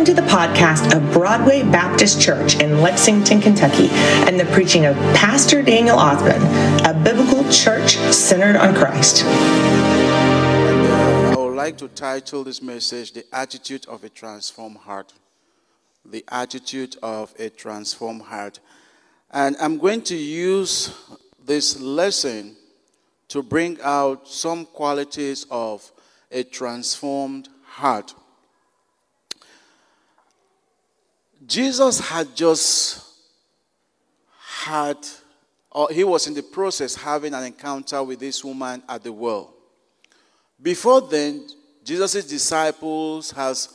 Welcome to the podcast of Broadway Baptist Church in Lexington, Kentucky, and the preaching of Pastor Daniel Osmond, a biblical church centered on Christ. Uh, I would like to title this message The Attitude of a Transformed Heart. The Attitude of a Transformed Heart. And I'm going to use this lesson to bring out some qualities of a transformed heart. Jesus had just had, or he was in the process having an encounter with this woman at the well. Before then, Jesus' disciples has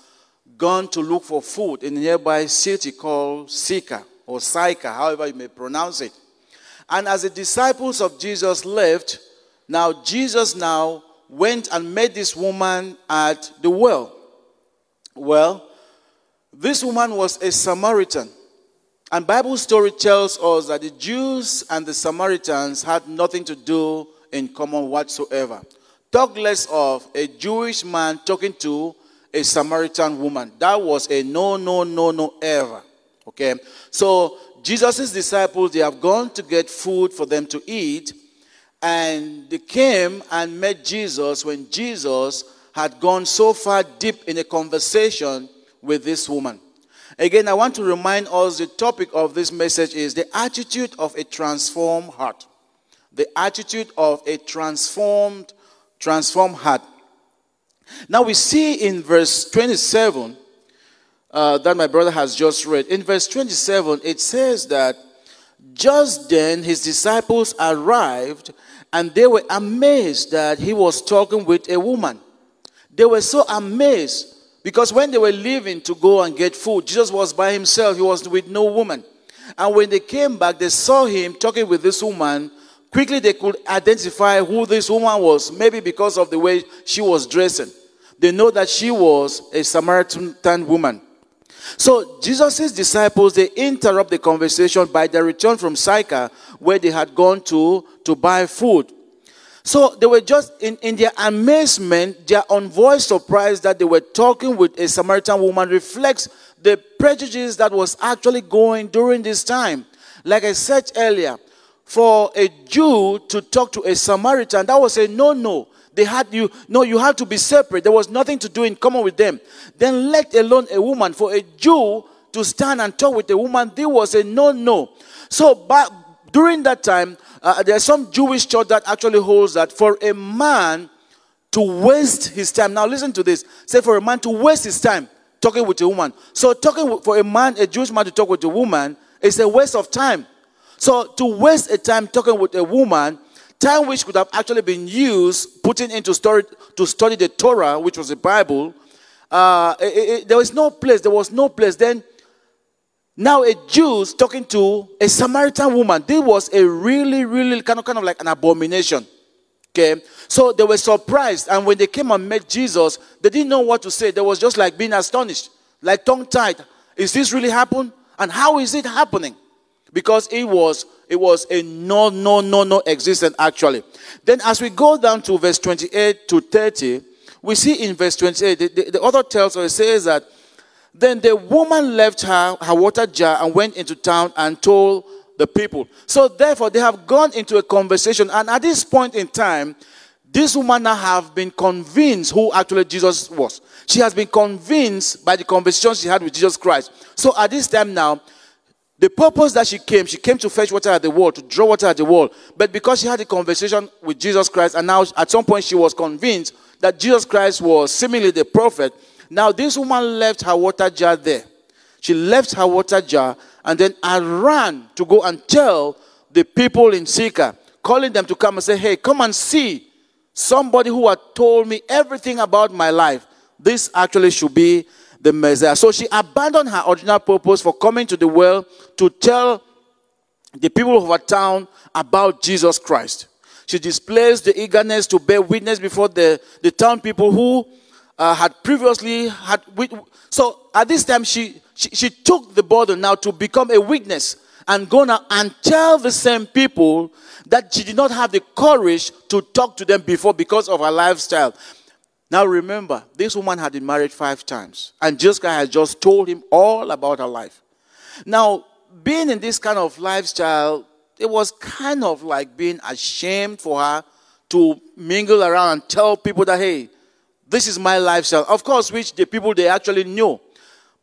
gone to look for food in a nearby city called Sychar or Sychar, however you may pronounce it. And as the disciples of Jesus left, now Jesus now went and met this woman at the well. Well, this woman was a Samaritan. And Bible story tells us that the Jews and the Samaritans had nothing to do in common whatsoever. Talk less of a Jewish man talking to a Samaritan woman. That was a no, no, no, no ever. Okay? So Jesus' disciples, they have gone to get food for them to eat. And they came and met Jesus when Jesus had gone so far deep in a conversation with this woman. Again, I want to remind us the topic of this message is the attitude of a transformed heart. The attitude of a transformed, transformed heart. Now we see in verse 27 uh, that my brother has just read. In verse 27, it says that just then his disciples arrived and they were amazed that he was talking with a woman. They were so amazed because when they were leaving to go and get food, Jesus was by himself, he was with no woman. And when they came back, they saw him talking with this woman. Quickly, they could identify who this woman was, maybe because of the way she was dressing. They know that she was a Samaritan woman. So, Jesus' disciples, they interrupt the conversation by their return from Sychar, where they had gone to to buy food. So they were just in, in their amazement, their unvoiced surprise that they were talking with a Samaritan woman reflects the prejudice that was actually going during this time. Like I said earlier, for a Jew to talk to a Samaritan, that was a no no. They had you, no, you had to be separate. There was nothing to do in common with them. Then, let alone a woman. For a Jew to stand and talk with a woman, there was a no no. So, but during that time, uh, there's some Jewish church that actually holds that for a man to waste his time. Now, listen to this. Say, for a man to waste his time talking with a woman. So, talking for a man, a Jewish man to talk with a woman, is a waste of time. So, to waste a time talking with a woman, time which could have actually been used putting into story to study the Torah, which was the Bible, uh, it, it, there was no place. There was no place. Then now, a Jew talking to a Samaritan woman, this was a really, really kind of, kind of like an abomination. Okay, so they were surprised, and when they came and met Jesus, they didn't know what to say. They was just like being astonished, like tongue tied. Is this really happen? And how is it happening? Because it was it was a no, no, no, no existent actually. Then, as we go down to verse 28 to 30, we see in verse 28, the, the, the author tells us, it says that then the woman left her, her water jar and went into town and told the people. So therefore, they have gone into a conversation. And at this point in time, this woman now have been convinced who actually Jesus was. She has been convinced by the conversation she had with Jesus Christ. So at this time now, the purpose that she came, she came to fetch water at the wall, to draw water at the wall. But because she had a conversation with Jesus Christ, and now at some point she was convinced that Jesus Christ was seemingly the prophet, now, this woman left her water jar there. She left her water jar and then I ran to go and tell the people in Sychar, calling them to come and say, Hey, come and see somebody who had told me everything about my life. This actually should be the Messiah. So she abandoned her original purpose for coming to the well to tell the people of her town about Jesus Christ. She displays the eagerness to bear witness before the, the town people who uh, had previously had. So at this time, she, she, she took the burden now to become a witness and go now and tell the same people that she did not have the courage to talk to them before because of her lifestyle. Now remember, this woman had been married five times, and Christ had just told him all about her life. Now, being in this kind of lifestyle, it was kind of like being ashamed for her to mingle around and tell people that, hey, this is my lifestyle. Of course, which the people they actually knew.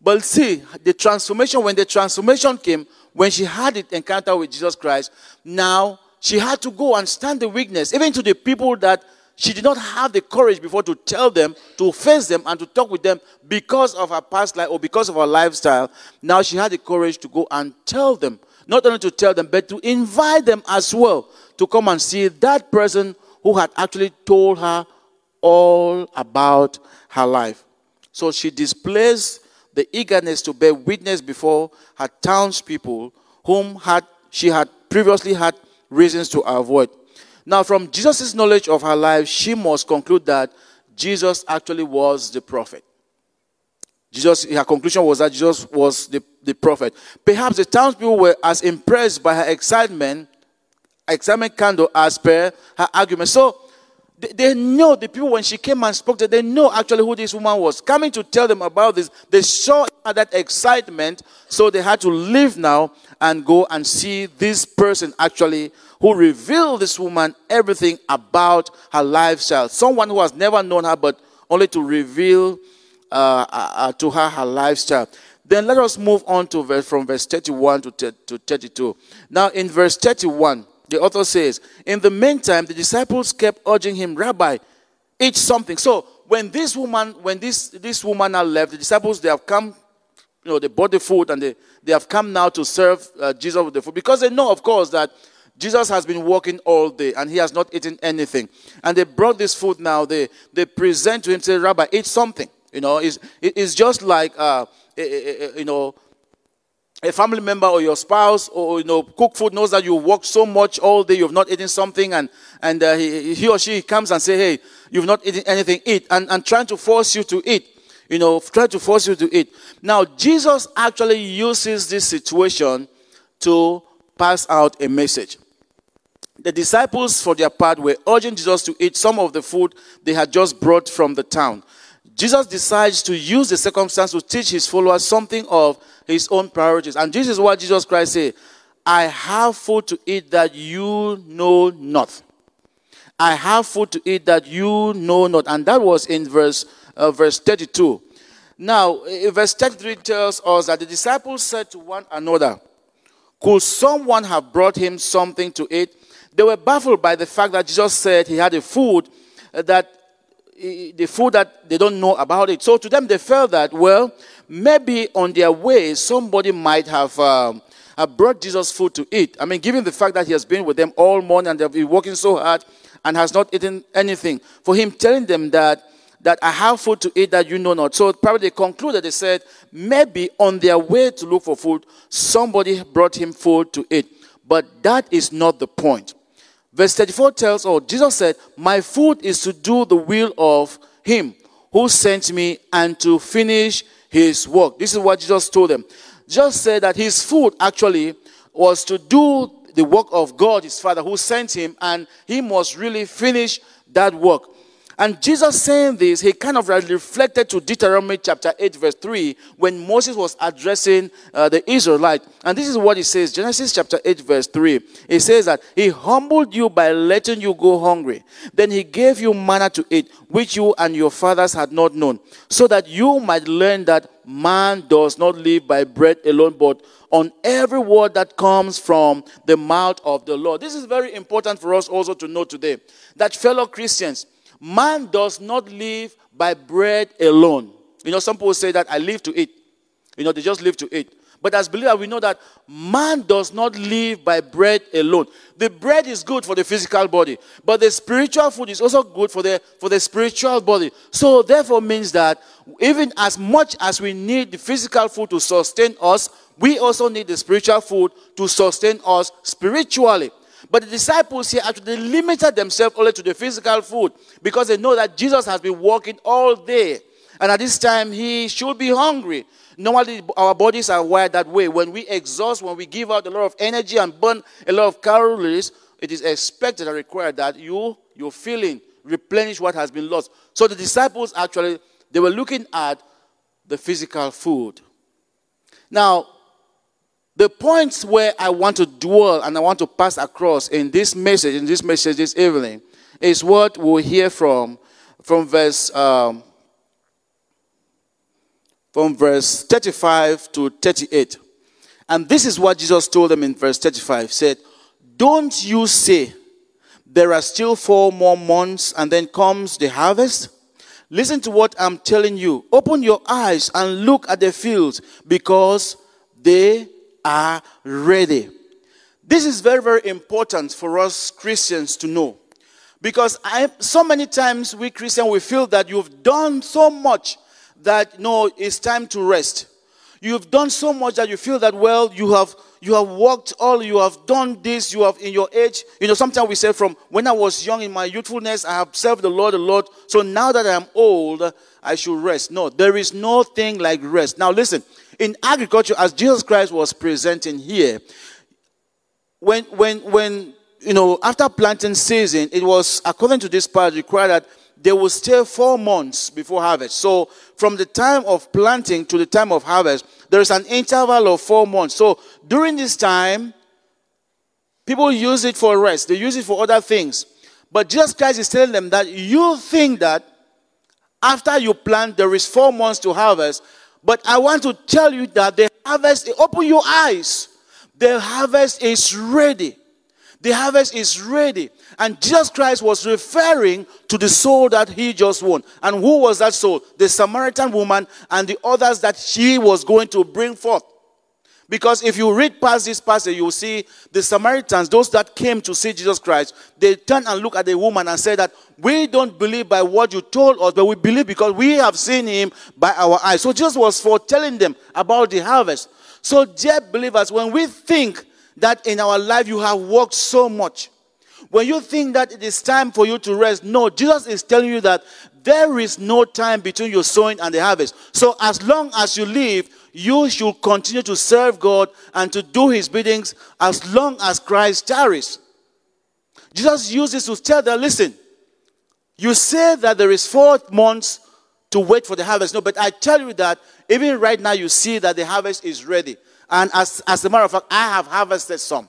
But see, the transformation, when the transformation came, when she had the encounter with Jesus Christ, now she had to go and stand the weakness, even to the people that she did not have the courage before to tell them, to face them, and to talk with them because of her past life or because of her lifestyle. Now she had the courage to go and tell them, not only to tell them, but to invite them as well to come and see that person who had actually told her all about her life. So she displays the eagerness to bear witness before her townspeople, whom had she had previously had reasons to avoid. Now, from Jesus' knowledge of her life, she must conclude that Jesus actually was the prophet. Jesus, her conclusion was that Jesus was the, the prophet. Perhaps the townspeople were as impressed by her excitement, excitement candle as per her argument. So they, they know the people when she came and spoke to them, they know actually who this woman was. Coming to tell them about this, they saw that excitement, so they had to leave now and go and see this person actually who revealed this woman everything about her lifestyle. Someone who has never known her, but only to reveal uh, uh, uh to her her lifestyle. Then let us move on to verse, from verse 31 to, to 32. Now, in verse 31, the author says, In the meantime, the disciples kept urging him, Rabbi, eat something. So when this woman, when this, this woman now left, the disciples, they have come, you know, they bought the food and they, they have come now to serve uh, Jesus with the food. Because they know, of course, that Jesus has been working all day and he has not eaten anything. And they brought this food now. They, they present to him, say, Rabbi, eat something. You know, it's, it's just like, uh, you know, a family member or your spouse or you know cook food knows that you work so much all day you've not eaten something and and uh, he, he or she comes and say hey you've not eaten anything eat and, and trying to force you to eat you know try to force you to eat. Now jesus actually uses this situation to pass out a message. The disciples for their part were urging jesus to eat some of the food they had just brought from the town jesus decides to use the circumstance to teach his followers something of his own priorities. And this is what Jesus Christ said I have food to eat that you know not. I have food to eat that you know not. And that was in verse, uh, verse 32. Now, verse 33 tells us that the disciples said to one another, Could someone have brought him something to eat? They were baffled by the fact that Jesus said he had a food that the food that they don't know about it. So to them, they felt that, well, maybe on their way, somebody might have, um, have brought Jesus food to eat. I mean, given the fact that he has been with them all morning and they've been working so hard and has not eaten anything, for him telling them that that I have food to eat that you know not. So probably they concluded, they said, maybe on their way to look for food, somebody brought him food to eat. But that is not the point. Verse 34 tells, oh, Jesus said, My food is to do the will of him who sent me and to finish his work. This is what Jesus told them. Just said that his food actually was to do the work of God, his Father, who sent him, and he must really finish that work. And Jesus saying this, he kind of reflected to Deuteronomy chapter 8, verse 3, when Moses was addressing uh, the Israelite. And this is what he says Genesis chapter 8, verse 3. He says that he humbled you by letting you go hungry. Then he gave you manna to eat, which you and your fathers had not known, so that you might learn that man does not live by bread alone, but on every word that comes from the mouth of the Lord. This is very important for us also to know today that fellow Christians, man does not live by bread alone. You know, some people say that I live to eat. You know, they just live to eat. But as believers, we know that man does not live by bread alone. The bread is good for the physical body, but the spiritual food is also good for the for the spiritual body. So therefore means that even as much as we need the physical food to sustain us, we also need the spiritual food to sustain us spiritually. But the disciples here actually limited themselves only to the physical food because they know that Jesus has been walking all day. And at this time, he should be hungry. Normally, our bodies are wired that way. When we exhaust, when we give out a lot of energy and burn a lot of calories, it is expected and required that you, you're feeling replenish what has been lost. So the disciples actually, they were looking at the physical food. Now, the points where I want to dwell and I want to pass across in this message, in this message this evening, is what we'll hear from from verse um, from verse 35 to 38. And this is what Jesus told them in verse 35. said, Don't you say there are still four more months and then comes the harvest? Listen to what I'm telling you. Open your eyes and look at the fields because they are ready. This is very, very important for us Christians to know. Because I, so many times we Christians, we feel that you've done so much that, no, it's time to rest. You've done so much that you feel that, well, you have, you have worked all, you have done this, you have in your age. You know, sometimes we say from when I was young in my youthfulness, I have served the Lord, the Lord. So now that I'm old, I should rest. No, there is no thing like rest. Now listen, in agriculture, as Jesus Christ was presenting here, when, when, when, you know, after planting season, it was, according to this part, required that they will stay four months before harvest. So, from the time of planting to the time of harvest, there is an interval of four months. So, during this time, people use it for rest, they use it for other things. But Jesus Christ is telling them that you think that after you plant, there is four months to harvest, but I want to tell you that the harvest, open your eyes. The harvest is ready. The harvest is ready. And Jesus Christ was referring to the soul that he just won. And who was that soul? The Samaritan woman and the others that she was going to bring forth. Because if you read past this passage, you will see the Samaritans, those that came to see Jesus Christ, they turn and look at the woman and say that we don't believe by what you told us, but we believe because we have seen him by our eyes. So Jesus was foretelling them about the harvest. So, dear believers, when we think that in our life you have worked so much, when you think that it is time for you to rest, no, Jesus is telling you that there is no time between your sowing and the harvest. So, as long as you live, you should continue to serve God and to do his biddings as long as Christ tarries. Jesus uses to tell them, listen, you say that there is four months to wait for the harvest. No, but I tell you that even right now you see that the harvest is ready. And as, as a matter of fact, I have harvested some.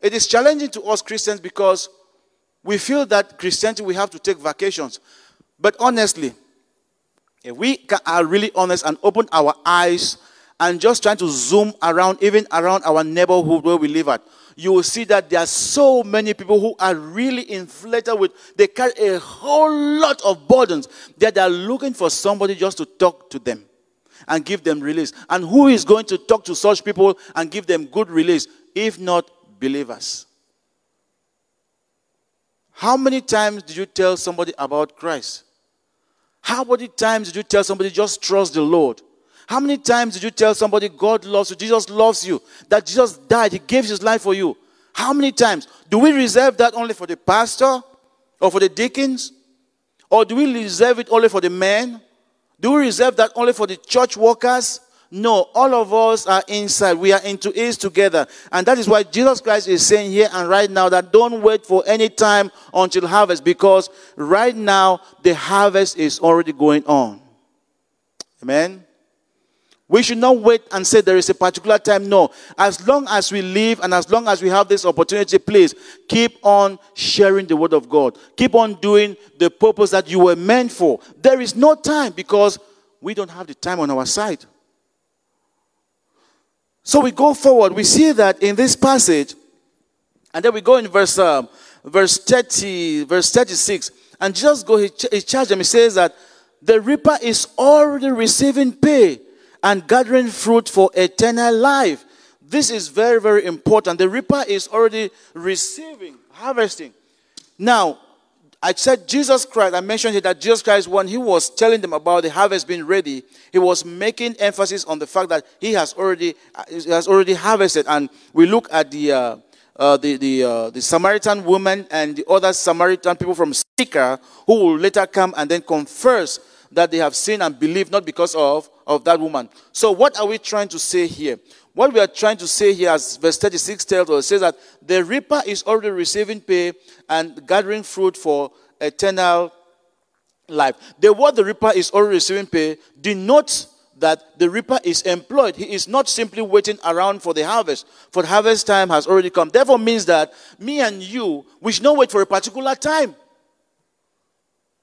It is challenging to us Christians because we feel that Christianity we have to take vacations. But honestly, if we are really honest and open our eyes and just trying to zoom around, even around our neighborhood where we live at, you will see that there are so many people who are really inflated with, they carry a whole lot of burdens that they are looking for somebody just to talk to them and give them release. And who is going to talk to such people and give them good release, if not believers? How many times did you tell somebody about Christ? How many times did you tell somebody just trust the Lord? How many times did you tell somebody God loves you, Jesus loves you, that Jesus died, He gave His life for you? How many times? Do we reserve that only for the pastor or for the deacons? Or do we reserve it only for the men? Do we reserve that only for the church workers? No, all of us are inside. We are into it together. And that is why Jesus Christ is saying here and right now that don't wait for any time until harvest because right now the harvest is already going on. Amen. We should not wait and say there is a particular time. No. As long as we live and as long as we have this opportunity, please keep on sharing the word of God. Keep on doing the purpose that you were meant for. There is no time because we don't have the time on our side. So we go forward. We see that in this passage, and then we go in verse uh, verse 30, verse 36. And Jesus go, he, ch- he charged them. He says that the reaper is already receiving pay and gathering fruit for eternal life. This is very, very important. The reaper is already receiving, harvesting. Now, I said Jesus Christ, I mentioned here that Jesus Christ, when he was telling them about the harvest being ready, he was making emphasis on the fact that he has already, he has already harvested. And we look at the, uh, uh, the, the, uh, the Samaritan woman and the other Samaritan people from Sychar who will later come and then confess that they have seen and believe not because of, of that woman. So, what are we trying to say here? What we are trying to say here, as verse 36 tells us, says that the reaper is already receiving pay and gathering fruit for eternal life. The word the reaper is already receiving pay denotes that the reaper is employed. He is not simply waiting around for the harvest, for harvest time has already come. Therefore, means that me and you, we should not wait for a particular time.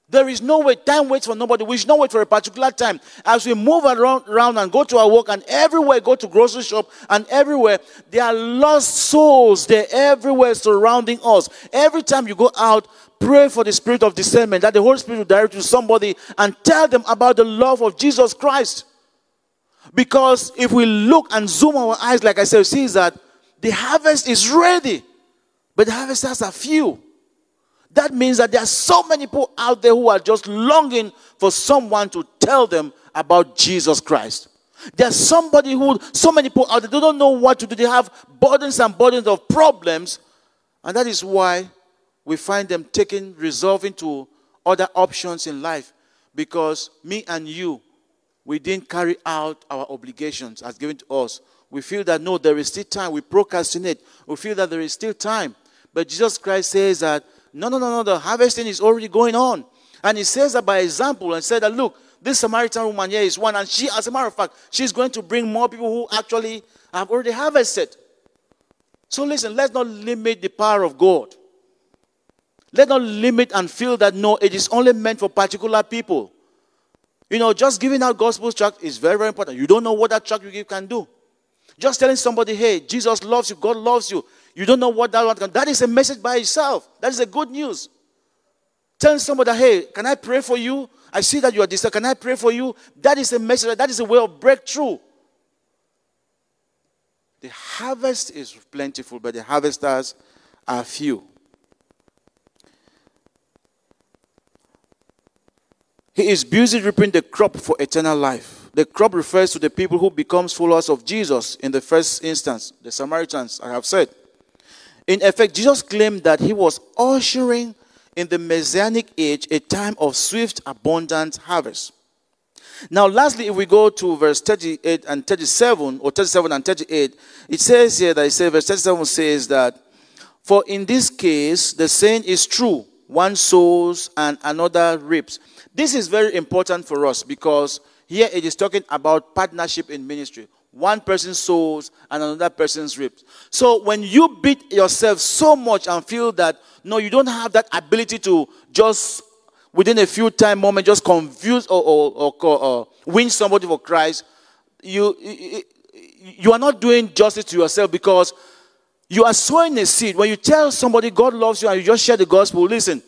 There is no way. Time waits for nobody. We should not wait for a particular time. As we move around, around and go to our work and everywhere, go to grocery shop and everywhere, there are lost souls. They're everywhere surrounding us. Every time you go out, pray for the spirit of discernment that the Holy Spirit will direct you to somebody and tell them about the love of Jesus Christ. Because if we look and zoom our eyes, like I said, we see that the harvest is ready, but the harvesters are few. That means that there are so many people out there who are just longing for someone to tell them about Jesus Christ. There's somebody who, so many people out there, they don't know what to do. They have burdens and burdens of problems. And that is why we find them taking, resolving to other options in life. Because me and you, we didn't carry out our obligations as given to us. We feel that no, there is still time. We procrastinate. We feel that there is still time. But Jesus Christ says that no, no, no, no, the harvesting is already going on. And he says that by example and said that look, this Samaritan woman here is one, and she, as a matter of fact, she's going to bring more people who actually have already harvested. So listen, let's not limit the power of God. Let's not limit and feel that no, it is only meant for particular people. You know, just giving out gospel tract is very, very important. You don't know what that tract you give can do. Just telling somebody, hey, Jesus loves you, God loves you. You don't know what that one can. That is a message by itself. That is a good news. Tell somebody, hey, can I pray for you? I see that you are disturbed. Can I pray for you? That is a message. That is a way of breakthrough. The harvest is plentiful, but the harvesters are few. He is busy reaping the crop for eternal life. The crop refers to the people who becomes followers of Jesus in the first instance, the Samaritans, I have said. In effect, Jesus claimed that he was ushering in the Messianic age a time of swift, abundant harvest. Now, lastly, if we go to verse 38 and 37, or 37 and 38, it says here that it says, verse 37 says that, For in this case, the saying is true one sows and another reaps. This is very important for us because here it is talking about partnership in ministry. One person sows and another person reaps. So when you beat yourself so much and feel that no, you don't have that ability to just within a few time moment just confuse or, or, or, or win somebody for Christ, you you are not doing justice to yourself because you are sowing a seed. When you tell somebody God loves you and you just share the gospel, listen,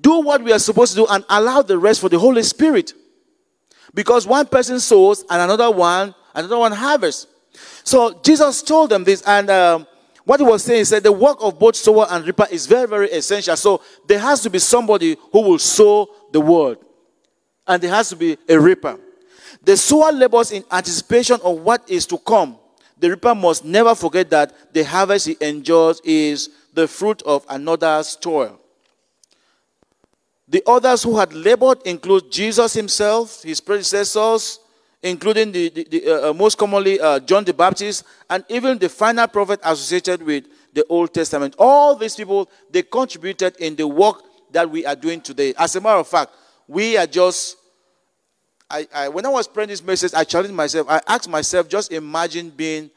do what we are supposed to do and allow the rest for the Holy Spirit. Because one person sows and another one, another one harvests. So Jesus told them this, and um, what he was saying is that the work of both sower and reaper is very, very essential. So there has to be somebody who will sow the word, and there has to be a reaper. The sower labors in anticipation of what is to come. The reaper must never forget that the harvest he enjoys is the fruit of another's toil. The others who had labored include Jesus himself, his predecessors, including the, the, the uh, uh, most commonly uh, John the Baptist, and even the final prophet associated with the Old Testament. All these people, they contributed in the work that we are doing today. As a matter of fact, we are just, I, I, when I was praying this message, I challenged myself. I asked myself, just imagine being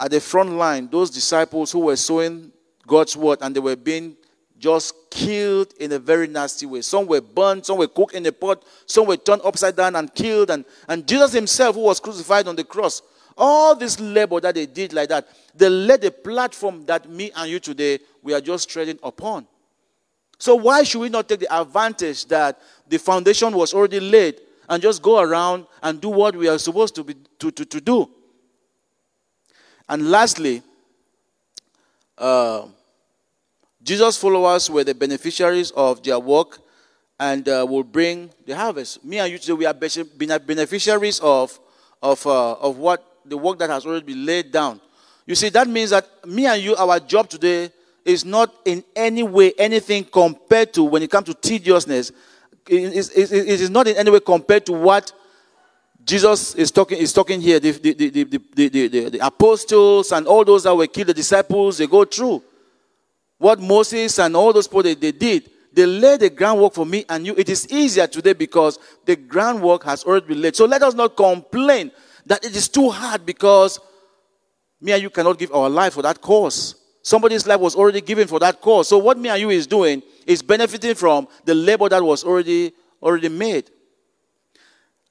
at the front line, those disciples who were sowing God's word and they were being just killed in a very nasty way. Some were burned, some were cooked in a pot, some were turned upside down and killed. And, and Jesus himself, who was crucified on the cross, all this labor that they did like that, they laid a platform that me and you today, we are just treading upon. So why should we not take the advantage that the foundation was already laid and just go around and do what we are supposed to, be, to, to, to do? And lastly, uh, Jesus' followers were the beneficiaries of their work and uh, will bring the harvest. Me and you today, we are beneficiaries of, of, uh, of what the work that has already been laid down. You see, that means that me and you, our job today is not in any way anything compared to when it comes to tediousness. It is, it is not in any way compared to what Jesus is talking, is talking here, the, the, the, the, the, the, the apostles and all those that were killed, the disciples, they go through. What Moses and all those people they, they did, they laid the groundwork for me and you. It is easier today because the groundwork has already been laid. So let us not complain that it is too hard because me and you cannot give our life for that cause. Somebody's life was already given for that cause. So what me and you is doing is benefiting from the labor that was already already made.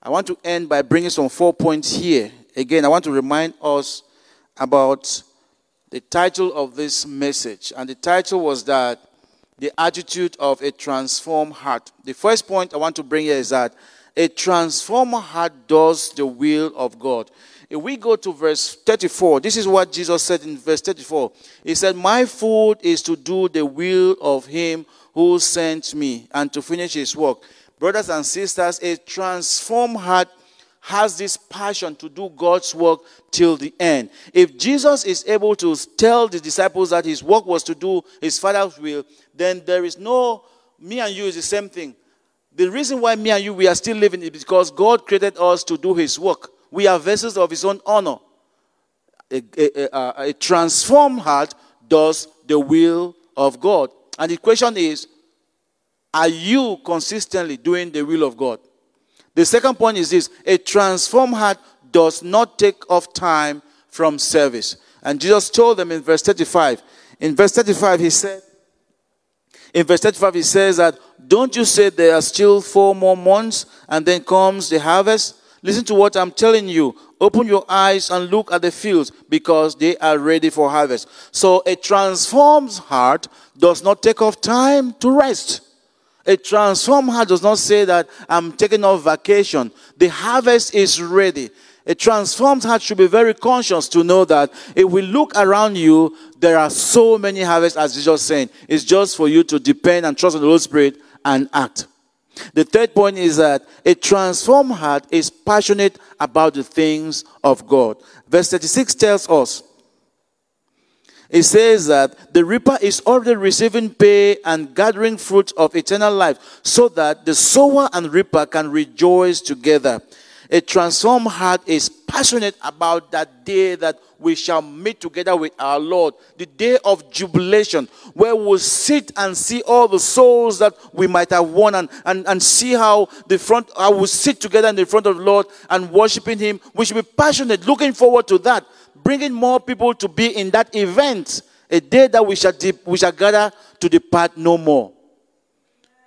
I want to end by bringing some four points here. Again, I want to remind us about the title of this message. And the title was that the attitude of a transformed heart. The first point I want to bring here is that a transformed heart does the will of God. If we go to verse 34, this is what Jesus said in verse 34. He said, My food is to do the will of him who sent me and to finish his work. Brothers and sisters, a transformed heart has this passion to do God's work till the end. If Jesus is able to tell the disciples that his work was to do his Father's will, then there is no, me and you is the same thing. The reason why me and you we are still living is because God created us to do his work. We are vessels of His own honor. A, a, a, a transformed heart does the will of God. And the question is are you consistently doing the will of God? The second point is this a transformed heart does not take off time from service. And Jesus told them in verse 35. In verse 35, he said, in verse 35, he says that, Don't you say there are still four more months and then comes the harvest? Listen to what I'm telling you. Open your eyes and look at the fields because they are ready for harvest. So a transformed heart does not take off time to rest. A transformed heart does not say that I'm taking off vacation. The harvest is ready. A transformed heart should be very conscious to know that if we look around you, there are so many harvests, as Jesus saying. It's just for you to depend and trust in the Holy Spirit and act. The third point is that a transformed heart is passionate about the things of God. Verse 36 tells us, it says that the reaper is already receiving pay and gathering fruit of eternal life so that the sower and reaper can rejoice together. A transformed heart is passionate about that day that we shall meet together with our Lord, the day of jubilation, where we'll sit and see all the souls that we might have won and, and, and see how the front, I will sit together in the front of the Lord and worshiping Him. We should be passionate, looking forward to that, bringing more people to be in that event, a day that we shall, de- we shall gather to depart no more.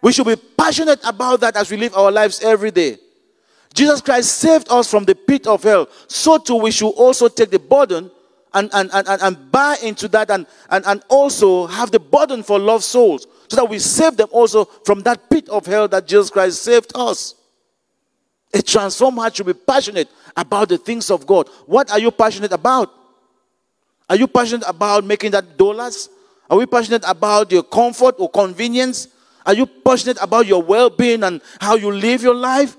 We should be passionate about that as we live our lives every day. Jesus Christ saved us from the pit of hell. So too we should also take the burden and, and, and, and, buy into that and, and, and also have the burden for lost souls so that we save them also from that pit of hell that Jesus Christ saved us. A transformed heart should be passionate about the things of God. What are you passionate about? Are you passionate about making that dollars? Are we passionate about your comfort or convenience? Are you passionate about your well being and how you live your life?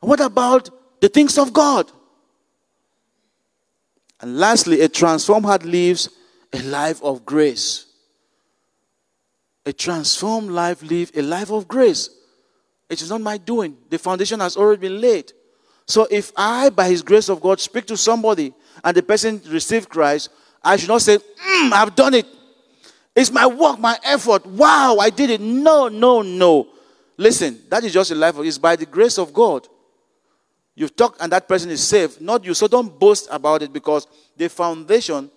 What about the things of God? And lastly, a transformed heart lives a life of grace. A transformed life lives a life of grace. It is not my doing. The foundation has already been laid. So if I, by His grace of God, speak to somebody and the person receive Christ, I should not say, mm, I've done it. It's my work, my effort. Wow, I did it. No, no, no. Listen, that is just a life. It's by the grace of God. You've talked and that person is saved, not you. So don't boast about it because the foundation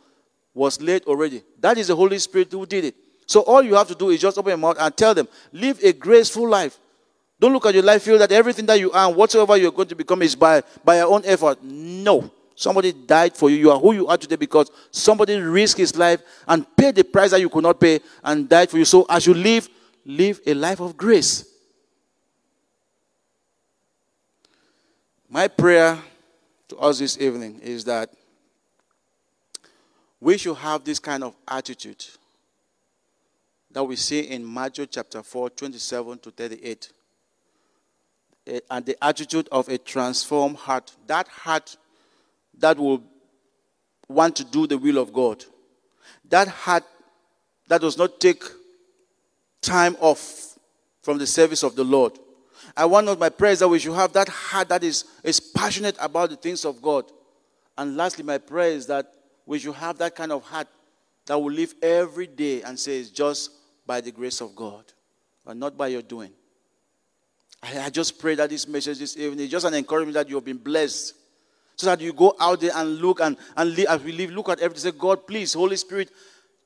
was laid already. That is the Holy Spirit who did it. So all you have to do is just open your mouth and tell them, live a graceful life. Don't look at your life, feel that everything that you are whatsoever you're going to become is by, by your own effort. No. Somebody died for you. You are who you are today because somebody risked his life and paid the price that you could not pay and died for you. So as you live, live a life of grace. My prayer to us this evening is that we should have this kind of attitude that we see in Matthew chapter 4, 27 to 38. And the attitude of a transformed heart. That heart that will want to do the will of God. That heart that does not take time off from the service of the Lord I want my prayer is that we should have that heart that is, is passionate about the things of God. And lastly, my prayer is that we should have that kind of heart that will live every day and say it's just by the grace of God, and not by your doing. I, I just pray that this message this evening is just an encouragement that you have been blessed. So that you go out there and look and, and live, as we live, look at everything. Say, God, please, Holy Spirit,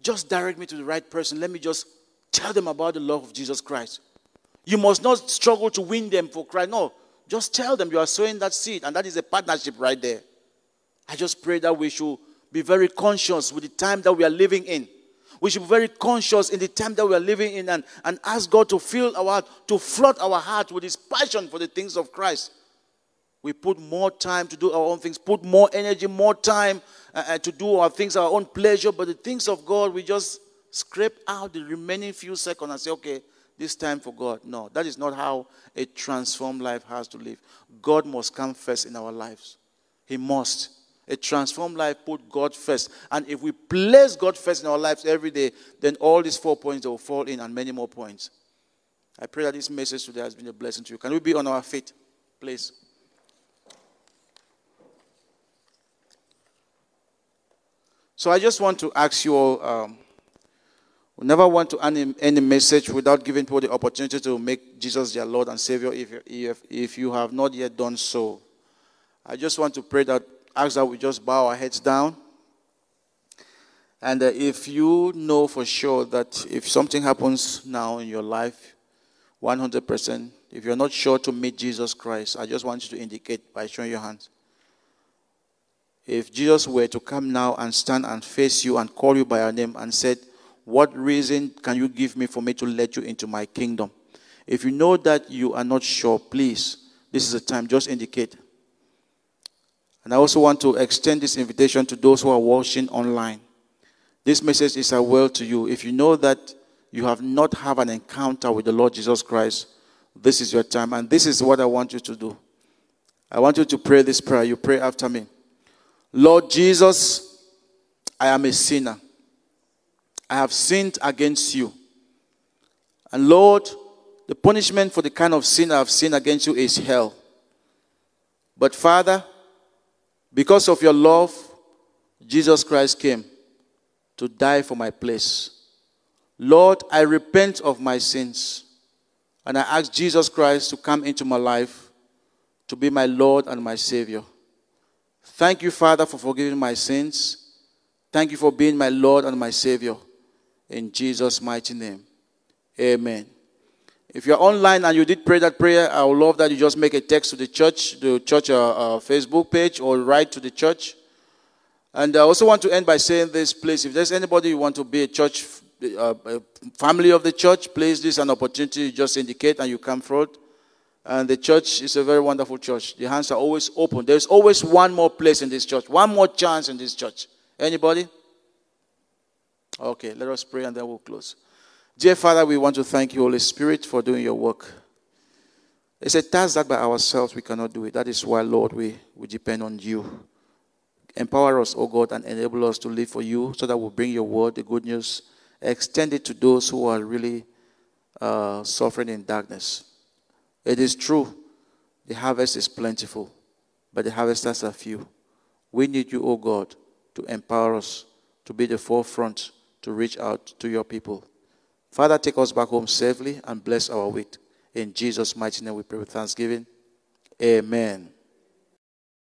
just direct me to the right person. Let me just tell them about the love of Jesus Christ. You must not struggle to win them for Christ. No, just tell them you are sowing that seed, and that is a partnership right there. I just pray that we should be very conscious with the time that we are living in. We should be very conscious in the time that we are living in and, and ask God to fill our heart, to flood our heart with His passion for the things of Christ. We put more time to do our own things, put more energy, more time uh, uh, to do our things, our own pleasure. But the things of God, we just scrape out the remaining few seconds and say, okay, this time for God. No, that is not how a transformed life has to live. God must come first in our lives. He must. A transformed life put God first. And if we place God first in our lives every day, then all these four points will fall in and many more points. I pray that this message today has been a blessing to you. Can we be on our feet, please? So I just want to ask you all. Um, we never want to end any message without giving people the opportunity to make Jesus their Lord and Savior if, if, if you have not yet done so. I just want to pray that ask that we just bow our heads down. And uh, if you know for sure that if something happens now in your life, 100%, if you're not sure to meet Jesus Christ, I just want you to indicate by showing your hands. If Jesus were to come now and stand and face you and call you by your name and said, What reason can you give me for me to let you into my kingdom? If you know that you are not sure, please, this is the time, just indicate. And I also want to extend this invitation to those who are watching online. This message is a well to you. If you know that you have not had an encounter with the Lord Jesus Christ, this is your time. And this is what I want you to do. I want you to pray this prayer. You pray after me. Lord Jesus, I am a sinner. I have sinned against you. And Lord, the punishment for the kind of sin I have sinned against you is hell. But Father, because of your love, Jesus Christ came to die for my place. Lord, I repent of my sins. And I ask Jesus Christ to come into my life to be my Lord and my Savior. Thank you, Father, for forgiving my sins. Thank you for being my Lord and my Savior. In Jesus' mighty name. Amen. If you're online and you did pray that prayer, I would love that you just make a text to the church, the church uh, uh, Facebook page, or write to the church. And I also want to end by saying this, please, if there's anybody you want to be a church, uh, a family of the church, please, this is an opportunity you just indicate and you come forward. And the church is a very wonderful church. The hands are always open. There's always one more place in this church, one more chance in this church. Anybody? Okay, let us pray and then we'll close. Dear Father, we want to thank you, Holy Spirit, for doing your work. It's a task that by ourselves we cannot do it. That is why, Lord, we, we depend on you. Empower us, O God, and enable us to live for you so that we'll bring your word, the good news, extend it to those who are really uh, suffering in darkness. It is true, the harvest is plentiful, but the harvesters are few. We need you, O God, to empower us to be the forefront to reach out to your people. Father, take us back home safely and bless our week. In Jesus' mighty name we pray with thanksgiving. Amen.